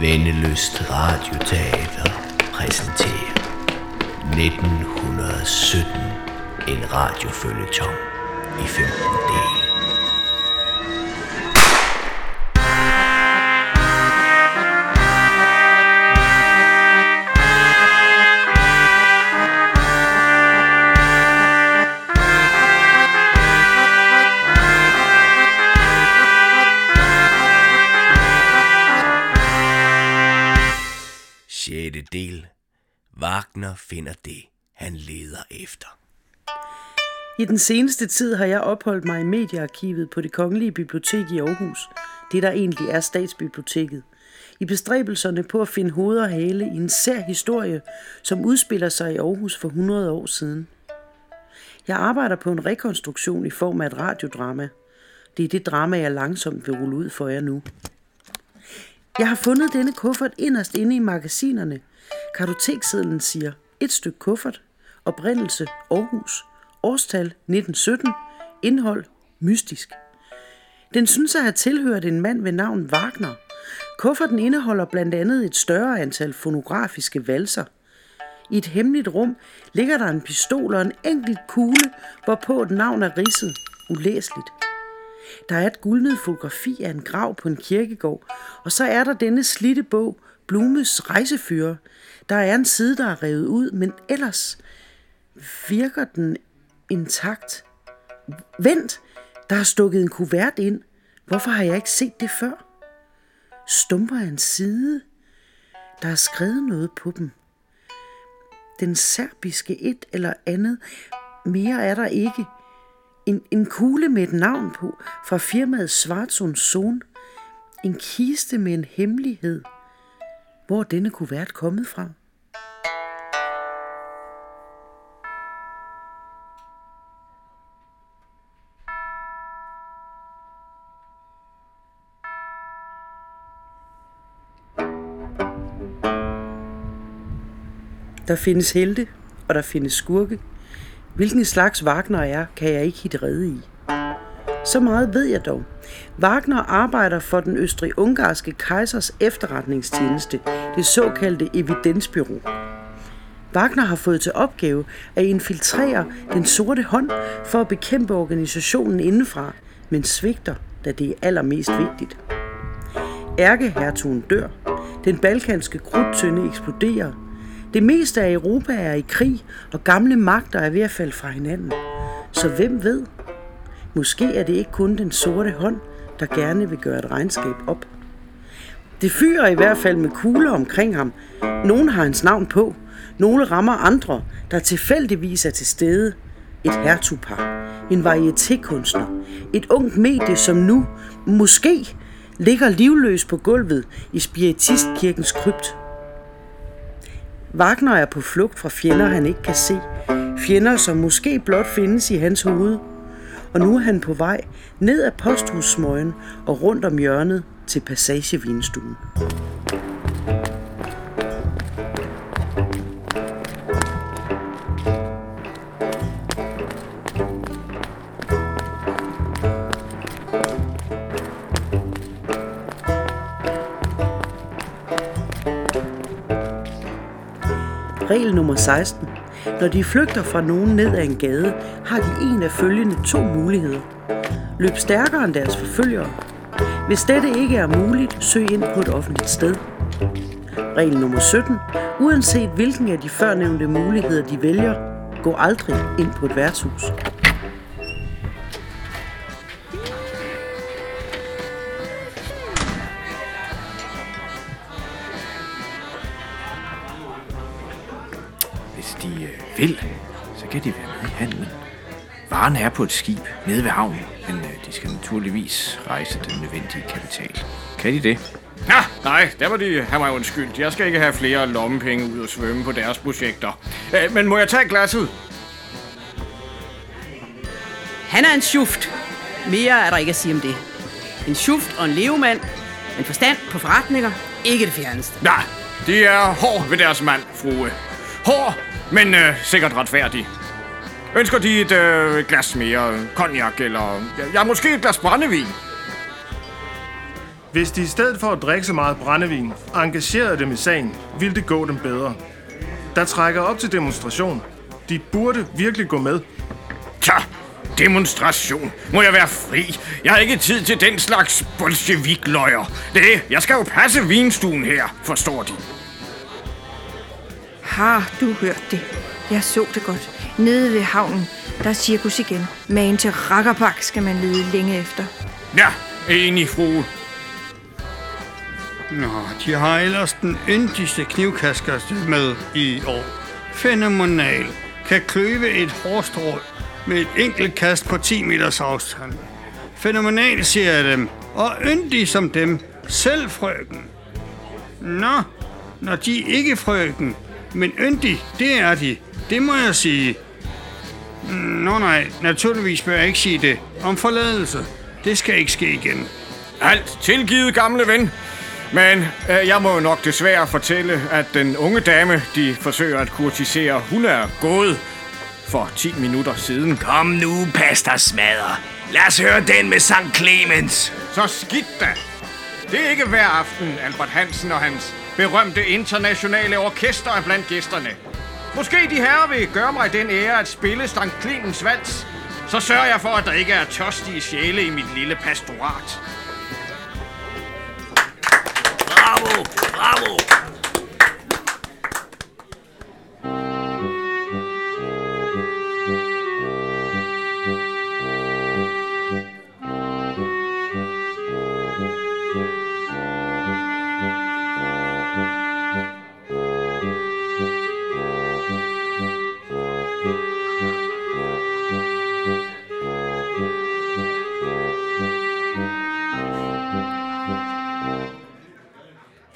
Vendeløst Radioteater præsenterer 1917 en radiofølgetong i 15 dele. Wagner finder det, han leder efter. I den seneste tid har jeg opholdt mig i mediearkivet på det Kongelige Bibliotek i Aarhus, det der egentlig er statsbiblioteket, i bestræbelserne på at finde hoved og hale i en sær historie, som udspiller sig i Aarhus for 100 år siden. Jeg arbejder på en rekonstruktion i form af et radiodrama. Det er det drama, jeg langsomt vil rulle ud for jer nu. Jeg har fundet denne kuffert inderst inde i magasinerne. Kartoteksedlen siger et stykke kuffert, oprindelse Aarhus, årstal 1917, indhold mystisk. Den synes at have tilhørt en mand ved navn Wagner. Kufferten indeholder blandt andet et større antal fonografiske valser. I et hemmeligt rum ligger der en pistol og en enkelt kugle, hvorpå et navn er ridset ulæseligt. Der er et guldnet fotografi af en grav på en kirkegård, og så er der denne slitte bog, Blumes rejsefører. Der er en side, der er revet ud, men ellers virker den intakt. Vent, der er stukket en kuvert ind. Hvorfor har jeg ikke set det før? Stumper af en side. Der er skrevet noget på dem. Den serbiske et eller andet. Mere er der ikke. En, en kugle med et navn på fra firmaet Svartsund Zone. En kiste med en hemmelighed. Hvor denne kuvert kommet fra? Der findes helte, og der findes skurke. Hvilken slags Wagner er, kan jeg ikke hitte rede i. Så meget ved jeg dog. Wagner arbejder for den østrig-ungarske kejsers efterretningstjeneste, det såkaldte evidensbyrå. Wagner har fået til opgave at infiltrere den sorte hånd for at bekæmpe organisationen indenfra, men svigter, da det er allermest vigtigt. Ærkehertugen dør. Den balkanske krudtønde eksploderer. Det meste af Europa er i krig, og gamle magter er ved at falde fra hinanden. Så hvem ved? Måske er det ikke kun den sorte hånd, der gerne vil gøre et regnskab op. Det fyrer i hvert fald med kugler omkring ham. Nogle har hans navn på. Nogle rammer andre, der tilfældigvis er til stede. Et hertugpar. En varietékunstner. Et ungt medie, som nu, måske, ligger livløs på gulvet i Spiritistkirkens krypt. Wagner er på flugt fra fjender, han ikke kan se. Fjender, som måske blot findes i hans hoved. Og nu er han på vej ned ad posthussmøgen og rundt om hjørnet til passagevinstuen. Regel nummer 16. Når de flygter fra nogen ned ad en gade, har de en af følgende to muligheder. Løb stærkere end deres forfølgere. Hvis dette ikke er muligt, søg ind på et offentligt sted. Regel nummer 17. Uanset hvilken af de førnævnte muligheder de vælger, gå aldrig ind på et værtshus. Hvis de øh, vil, så kan de være med i handlen. Varen er på et skib nede ved havnen, men øh, de skal naturligvis rejse den nødvendige kapital. Kan de det? Ja, nej, der må de have mig undskyldt. Jeg skal ikke have flere lommepenge ud og svømme på deres projekter. Øh, men må jeg tage glasset? Han er en schuft. Mere er der ikke at sige om det. En schuft og en levemand, men forstand på forretninger, ikke det fjerneste. Ja, de er hård ved deres mand, frue. Hård, men øh, sikkert retfærdig. Ønsker de et øh, glas mere cognac, eller ja, ja, måske et glas brændevin? Hvis de i stedet for at drikke så meget brændevin, engagerede dem i sagen, ville det gå dem bedre. Der trækker op til demonstration. De burde virkelig gå med. Ta, demonstration. Må jeg være fri? Jeg har ikke tid til den slags bolsjevikløjer. Det, jeg skal jo passe vinstuen her, forstår de. Har du hørt det? Jeg så det godt. Nede ved havnen, der er cirkus igen. Magen til rakkerpak skal man lede længe efter. Ja, enig, frue. Nå, de har ellers den yndigste knivkaskeste med i år. Fænomenal. Kan kløve et hårstrå med et enkelt kast på 10 meters afstand. Fænomenal, siger jeg dem. Og yndig som dem. Selv frøken. Nå, når de ikke frøken, men yndig, det er de. Det må jeg sige. Nå nej, naturligvis bør jeg ikke sige det. Om forladelse. Det skal ikke ske igen. Alt tilgivet, gamle ven. Men øh, jeg må jo nok desværre fortælle, at den unge dame, de forsøger at kurtisere, hun er gået for 10 minutter siden. Kom nu, pastor smadre. Lad os høre den med St. Clemens. Så skidt da. Det er ikke hver aften, Albert Hansen og hans berømte internationale orkester er blandt gæsterne. Måske de herrer vil gøre mig den ære at spille St. Clemens vals. Så sørger jeg for, at der ikke er tørstige sjæle i mit lille pastorat. Bravo, bravo.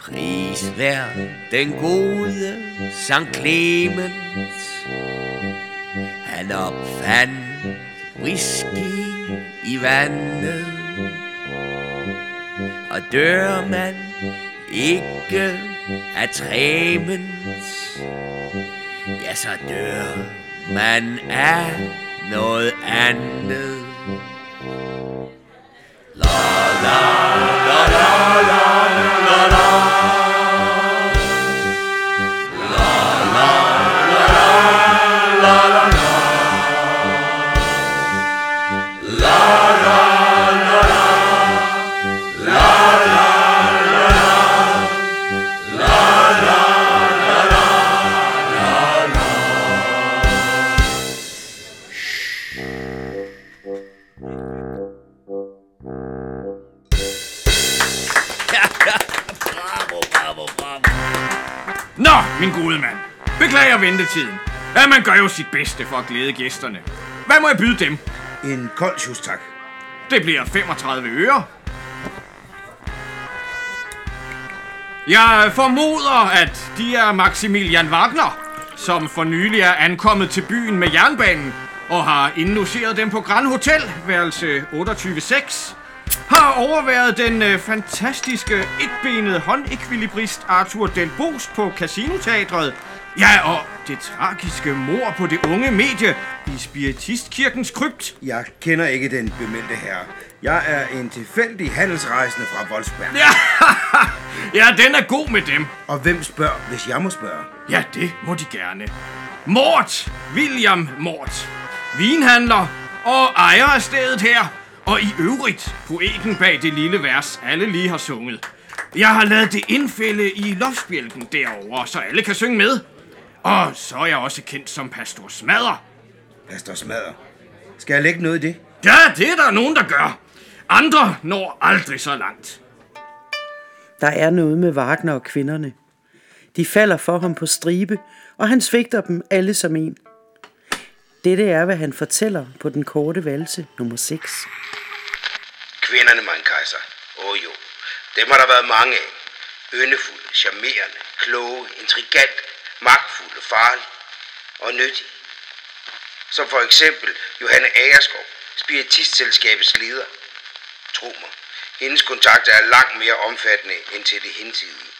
Prisvær den gode Sankt Clemens. Han opfandt whisky i vandet. Og dør man ikke af træmens, ja, så dør man af noget andet. Ventetiden. Ja, man gør jo sit bedste for at glæde gæsterne. Hvad må jeg byde dem? En kold sjus, tak. Det bliver 35 øre. Jeg formoder, at de er Maximilian Wagner, som for nylig er ankommet til byen med jernbanen og har indlogeret dem på Grand Hotel, værelse 28.6. Har overværet den øh, fantastiske etbenede håndekvilibrist Arthur Del Bost på Casinoteatret. Ja, og det tragiske mor på det unge medie i Spiritistkirkens krypt. Jeg kender ikke den bemeldte herre. Jeg er en tilfældig handelsrejsende fra Wolfsberg. Ja, ja, den er god med dem. Og hvem spørger, hvis jeg må spørge? Ja, det må de gerne. Mort, William Mort, vinhandler og ejer af stedet her, og i øvrigt poeten bag det lille vers, alle lige har sunget. Jeg har lavet det indfælde i loftsbjælken derovre, så alle kan synge med. Og så er jeg også kendt som Pastor Smadder. Pastor Smadder. Skal jeg lægge noget i det? Ja, det er der nogen, der gør. Andre når aldrig så langt. Der er noget med Wagner og kvinderne. De falder for ham på stribe, og han svigter dem alle som en. Dette er, hvad han fortæller på den korte valse nummer 6. Kvinderne, mein kejser. Åh oh, jo. Dem har der været mange af. Yndefulde, charmerende, kloge, magtfuld og farlig og nyttig. Som for eksempel Johanne Agerskov, spiritistselskabets leder. Tro mig, hendes kontakter er langt mere omfattende end til det hintidige.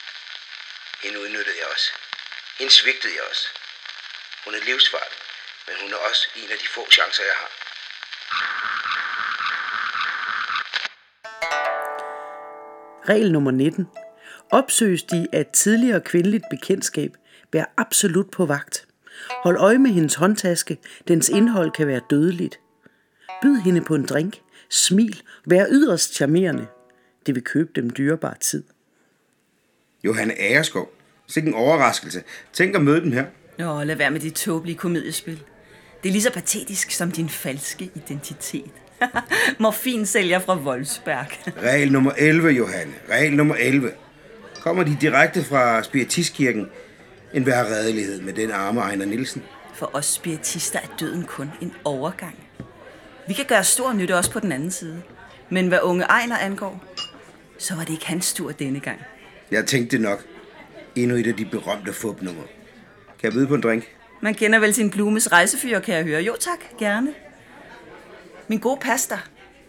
Hende udnyttede jeg også. Hende svigtede jeg også. Hun er livsfarlig, men hun er også en af de få chancer, jeg har. Regel nummer 19. Opsøges de af et tidligere kvindeligt bekendtskab, vær absolut på vagt. Hold øje med hendes håndtaske, dens indhold kan være dødeligt. Byd hende på en drink, smil, vær yderst charmerende. Det vil købe dem dyrebar tid. Johanne Agerskov. Sikke en overraskelse. Tænk at møde den her. Nå, lad være med dit tåbelige komediespil. Det er lige så patetisk som din falske identitet. Morfin sælger fra Wolfsberg. Regel nummer 11, Johanne. Regel nummer 11. Kommer de direkte fra Spiritistkirken, en værre redelighed med den arme Ejner Nielsen. For os spiritister er døden kun en overgang. Vi kan gøre stor nytte også på den anden side. Men hvad unge Ejner angår, så var det ikke hans tur denne gang. Jeg tænkte det nok. Endnu et af de berømte fupnummer. Kan jeg byde på en drink? Man kender vel sin Blumes rejsefyr, kan jeg høre. Jo tak, gerne. Min gode pasta.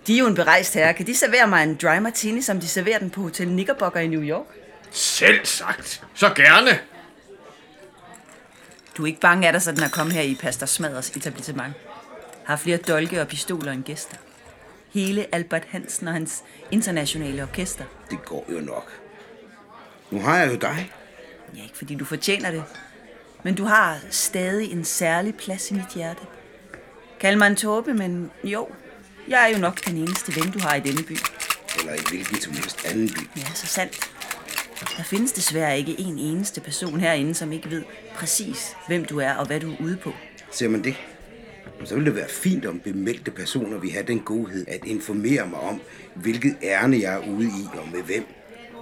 De er jo en berejst herre. Kan de servere mig en dry martini, som de serverer den på Hotel Knickerbocker i New York? Selv sagt. Så gerne. Du er ikke bange af dig, sådan at komme her i Pastor Smaders etablissement. Har flere dolke og pistoler end gæster. Hele Albert Hansen og hans internationale orkester. Det går jo nok. Nu har jeg jo dig. Ja, ikke fordi du fortjener det. Men du har stadig en særlig plads i mit hjerte. Kald mig en tåbe, men jo, jeg er jo nok den eneste ven, du har i denne by. Eller i hvilken som helst anden by. Ja, så sandt. Der findes desværre ikke en eneste person herinde, som ikke ved præcis, hvem du er og hvad du er ude på. Ser man det? Så ville det være fint, om bemeldte personer vil have den godhed at informere mig om, hvilket ærne jeg er ude i og med hvem.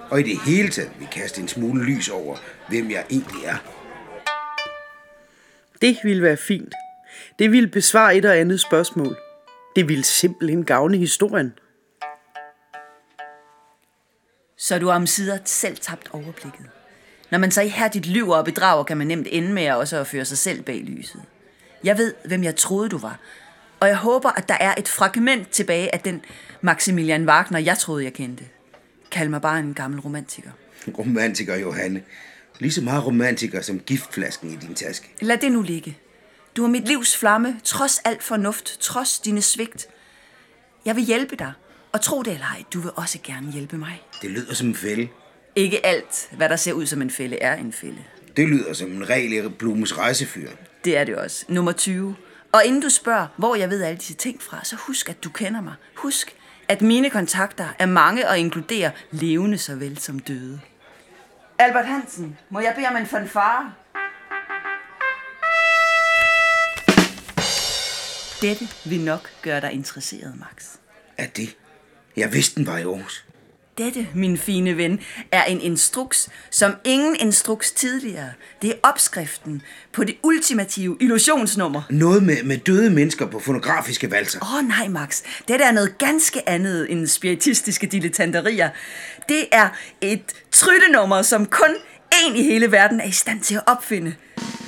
Og i det hele taget vil kaste en smule lys over, hvem jeg egentlig er. Det ville være fint. Det ville besvare et og andet spørgsmål. Det ville simpelthen gavne historien. Så du har om sider selv tabt overblikket. Når man så ihærdigt lyver og bedrager, kan man nemt ende med også at føre sig selv bag lyset. Jeg ved, hvem jeg troede, du var. Og jeg håber, at der er et fragment tilbage af den Maximilian Wagner, jeg troede, jeg kendte. Kald mig bare en gammel romantiker. Romantiker, Johanne. Lige så meget romantiker som giftflasken i din taske. Lad det nu ligge. Du er mit livs flamme, trods alt fornuft, trods dine svigt. Jeg vil hjælpe dig, og tro det eller ej, du vil også gerne hjælpe mig. Det lyder som en fælde. Ikke alt, hvad der ser ud som en fælde, er en fælde. Det lyder som en regel i Blumes rejsefyr. Det er det også. Nummer 20. Og inden du spørger, hvor jeg ved alle disse ting fra, så husk, at du kender mig. Husk, at mine kontakter er mange og inkluderer levende såvel som døde. Albert Hansen, må jeg bede om en fanfare? Dette vil nok gøre dig interesseret, Max. Er det? Jeg vidste, den var i Aarhus. Dette, min fine ven, er en instruks, som ingen instruks tidligere. Det er opskriften på det ultimative illusionsnummer. Noget med, med døde mennesker på fonografiske valser. Åh oh, nej, Max. Dette er noget ganske andet end spiritistiske dilettanterier. Det er et tryttenummer, som kun en i hele verden er i stand til at opfinde.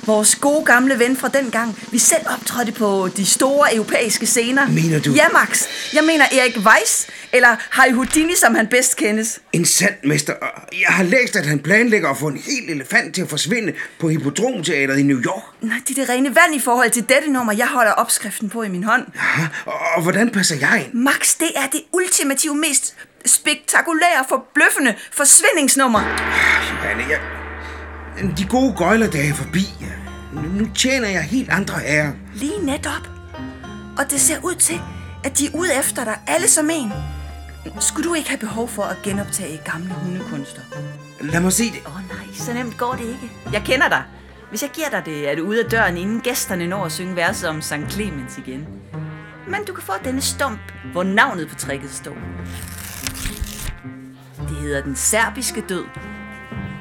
Vores gode gamle ven fra den gang, vi selv optrådte på de store europæiske scener. Mener du? Ja, Max. Jeg mener Erik Weiss, eller Harry Houdini, som han bedst kendes. En sand mester. Jeg har læst, at han planlægger at få en helt elefant til at forsvinde på Hippodromteateret i New York. Nej, det er det rene vand i forhold til dette nummer, jeg holder opskriften på i min hånd. Ja, og, og hvordan passer jeg ind? Max, det er det ultimative, mest spektakulære, forbløffende forsvindingsnummer. Johanne, jeg... De gode gøjlerdage er forbi. Nu, tjener jeg helt andre herrer. Lige netop. Og det ser ud til, at de er ude efter dig, alle som en. Skulle du ikke have behov for at genoptage gamle hundekunster? Lad mig se det. Åh oh, nej, så nemt går det ikke. Jeg kender dig. Hvis jeg giver dig det, er du ude af døren, inden gæsterne når at synge verset om St. Clemens igen. Men du kan få denne stump, hvor navnet på tricket står. Det hedder Den Serbiske Død.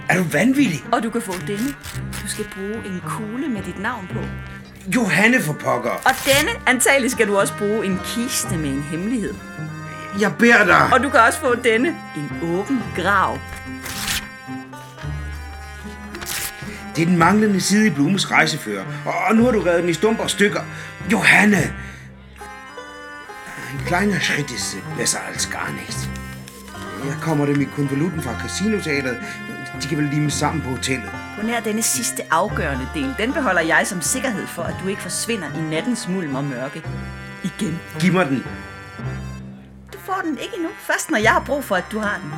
Er du vanvittig? Og du kan få denne. Du skal bruge en kugle med dit navn på. Johanne for pokker. Og denne, antagelig skal du også bruge en kiste med en hemmelighed. Jeg beder dig. Og du kan også få denne, en åben grav. Det er den manglende side i Blumes rejsefører. Og nu har du revet den i stumper og stykker. Johanne! En kleiner Schritt ist besser als gar nichts. Jeg kommer dem i konvolutten fra Casinoteateret. De kan vel lime sammen på hotellet. På nær denne sidste afgørende del, den beholder jeg som sikkerhed for, at du ikke forsvinder i nattens mulm og mørke. Igen. Giv mig den. Du får den ikke endnu. Først når jeg har brug for, at du har den.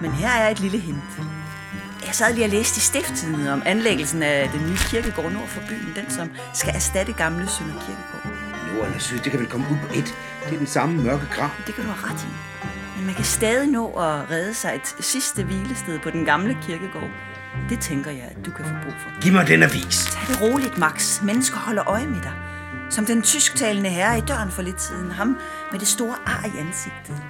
Men her er et lille hint. Jeg sad lige og læste i stifttiden om anlæggelsen af den nye kirkegård nord for byen, den som skal erstatte gamle Sønder Kirkegård. Nord eller syd, det kan vel komme ud på et. Det er den samme mørke grav. Det kan du have ret i. Men man kan stadig nå at redde sig et sidste hvilested på den gamle kirkegård. Det tænker jeg, at du kan få brug for. Giv mig den avis. Tag det roligt, Max. Mennesker holder øje med dig. Som den tysktalende herre i døren for lidt siden. Ham med det store ar i ansigtet.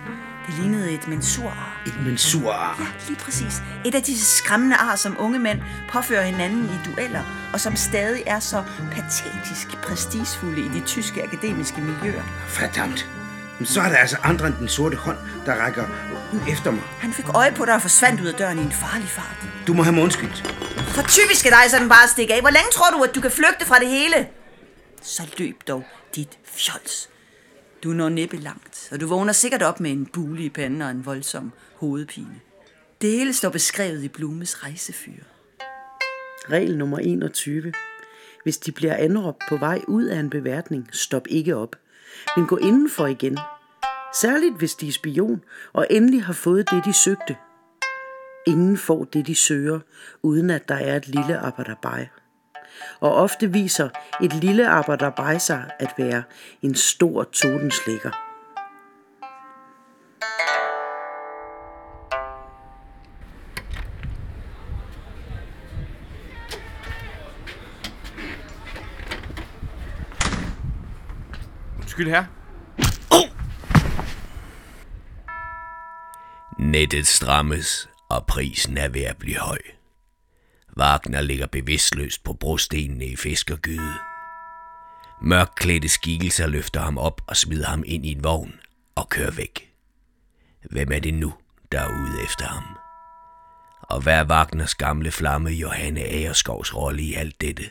Det lignede et mensurar. Et mensurar. Lige præcis. Et af disse skræmmende ar, som unge mænd påfører hinanden i dueller, og som stadig er så patetisk prestigefulde i de tyske akademiske miljøer. Verdammt. Men så er der altså andre end den sorte hånd, der rækker ud efter mig. Han fik øje på dig og forsvandt ud af døren i en farlig fart. Du må have mig undskyldt. For typisk er dig sådan bare at stikke af. Hvor længe tror du, at du kan flygte fra det hele? Så løb dog, dit fjols. Du når næppe langt, og du vågner sikkert op med en bule i panden og en voldsom hovedpine. Det hele står beskrevet i Blumes rejsefyr. Regel nummer 21. Hvis de bliver anråbt på vej ud af en beværtning, stop ikke op, men gå indenfor igen. Særligt hvis de er spion og endelig har fået det, de søgte. Ingen får det, de søger, uden at der er et lille arbejderbej. Og ofte viser et lille arbejderbej sig at være en stor totenslækker. Undskyld her. Nettet strammes, og prisen er ved at blive høj. Wagner ligger bevidstløst på brostenene i fiskergyde. Mørkklædte skikkelser løfter ham op og smider ham ind i en vogn og kører væk. Hvem er det nu, der er ude efter ham? Og hvad er Wagners gamle flamme Johanne Agerskovs rolle i alt dette?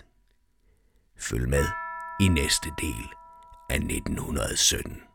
Følg med i næste del af 1917.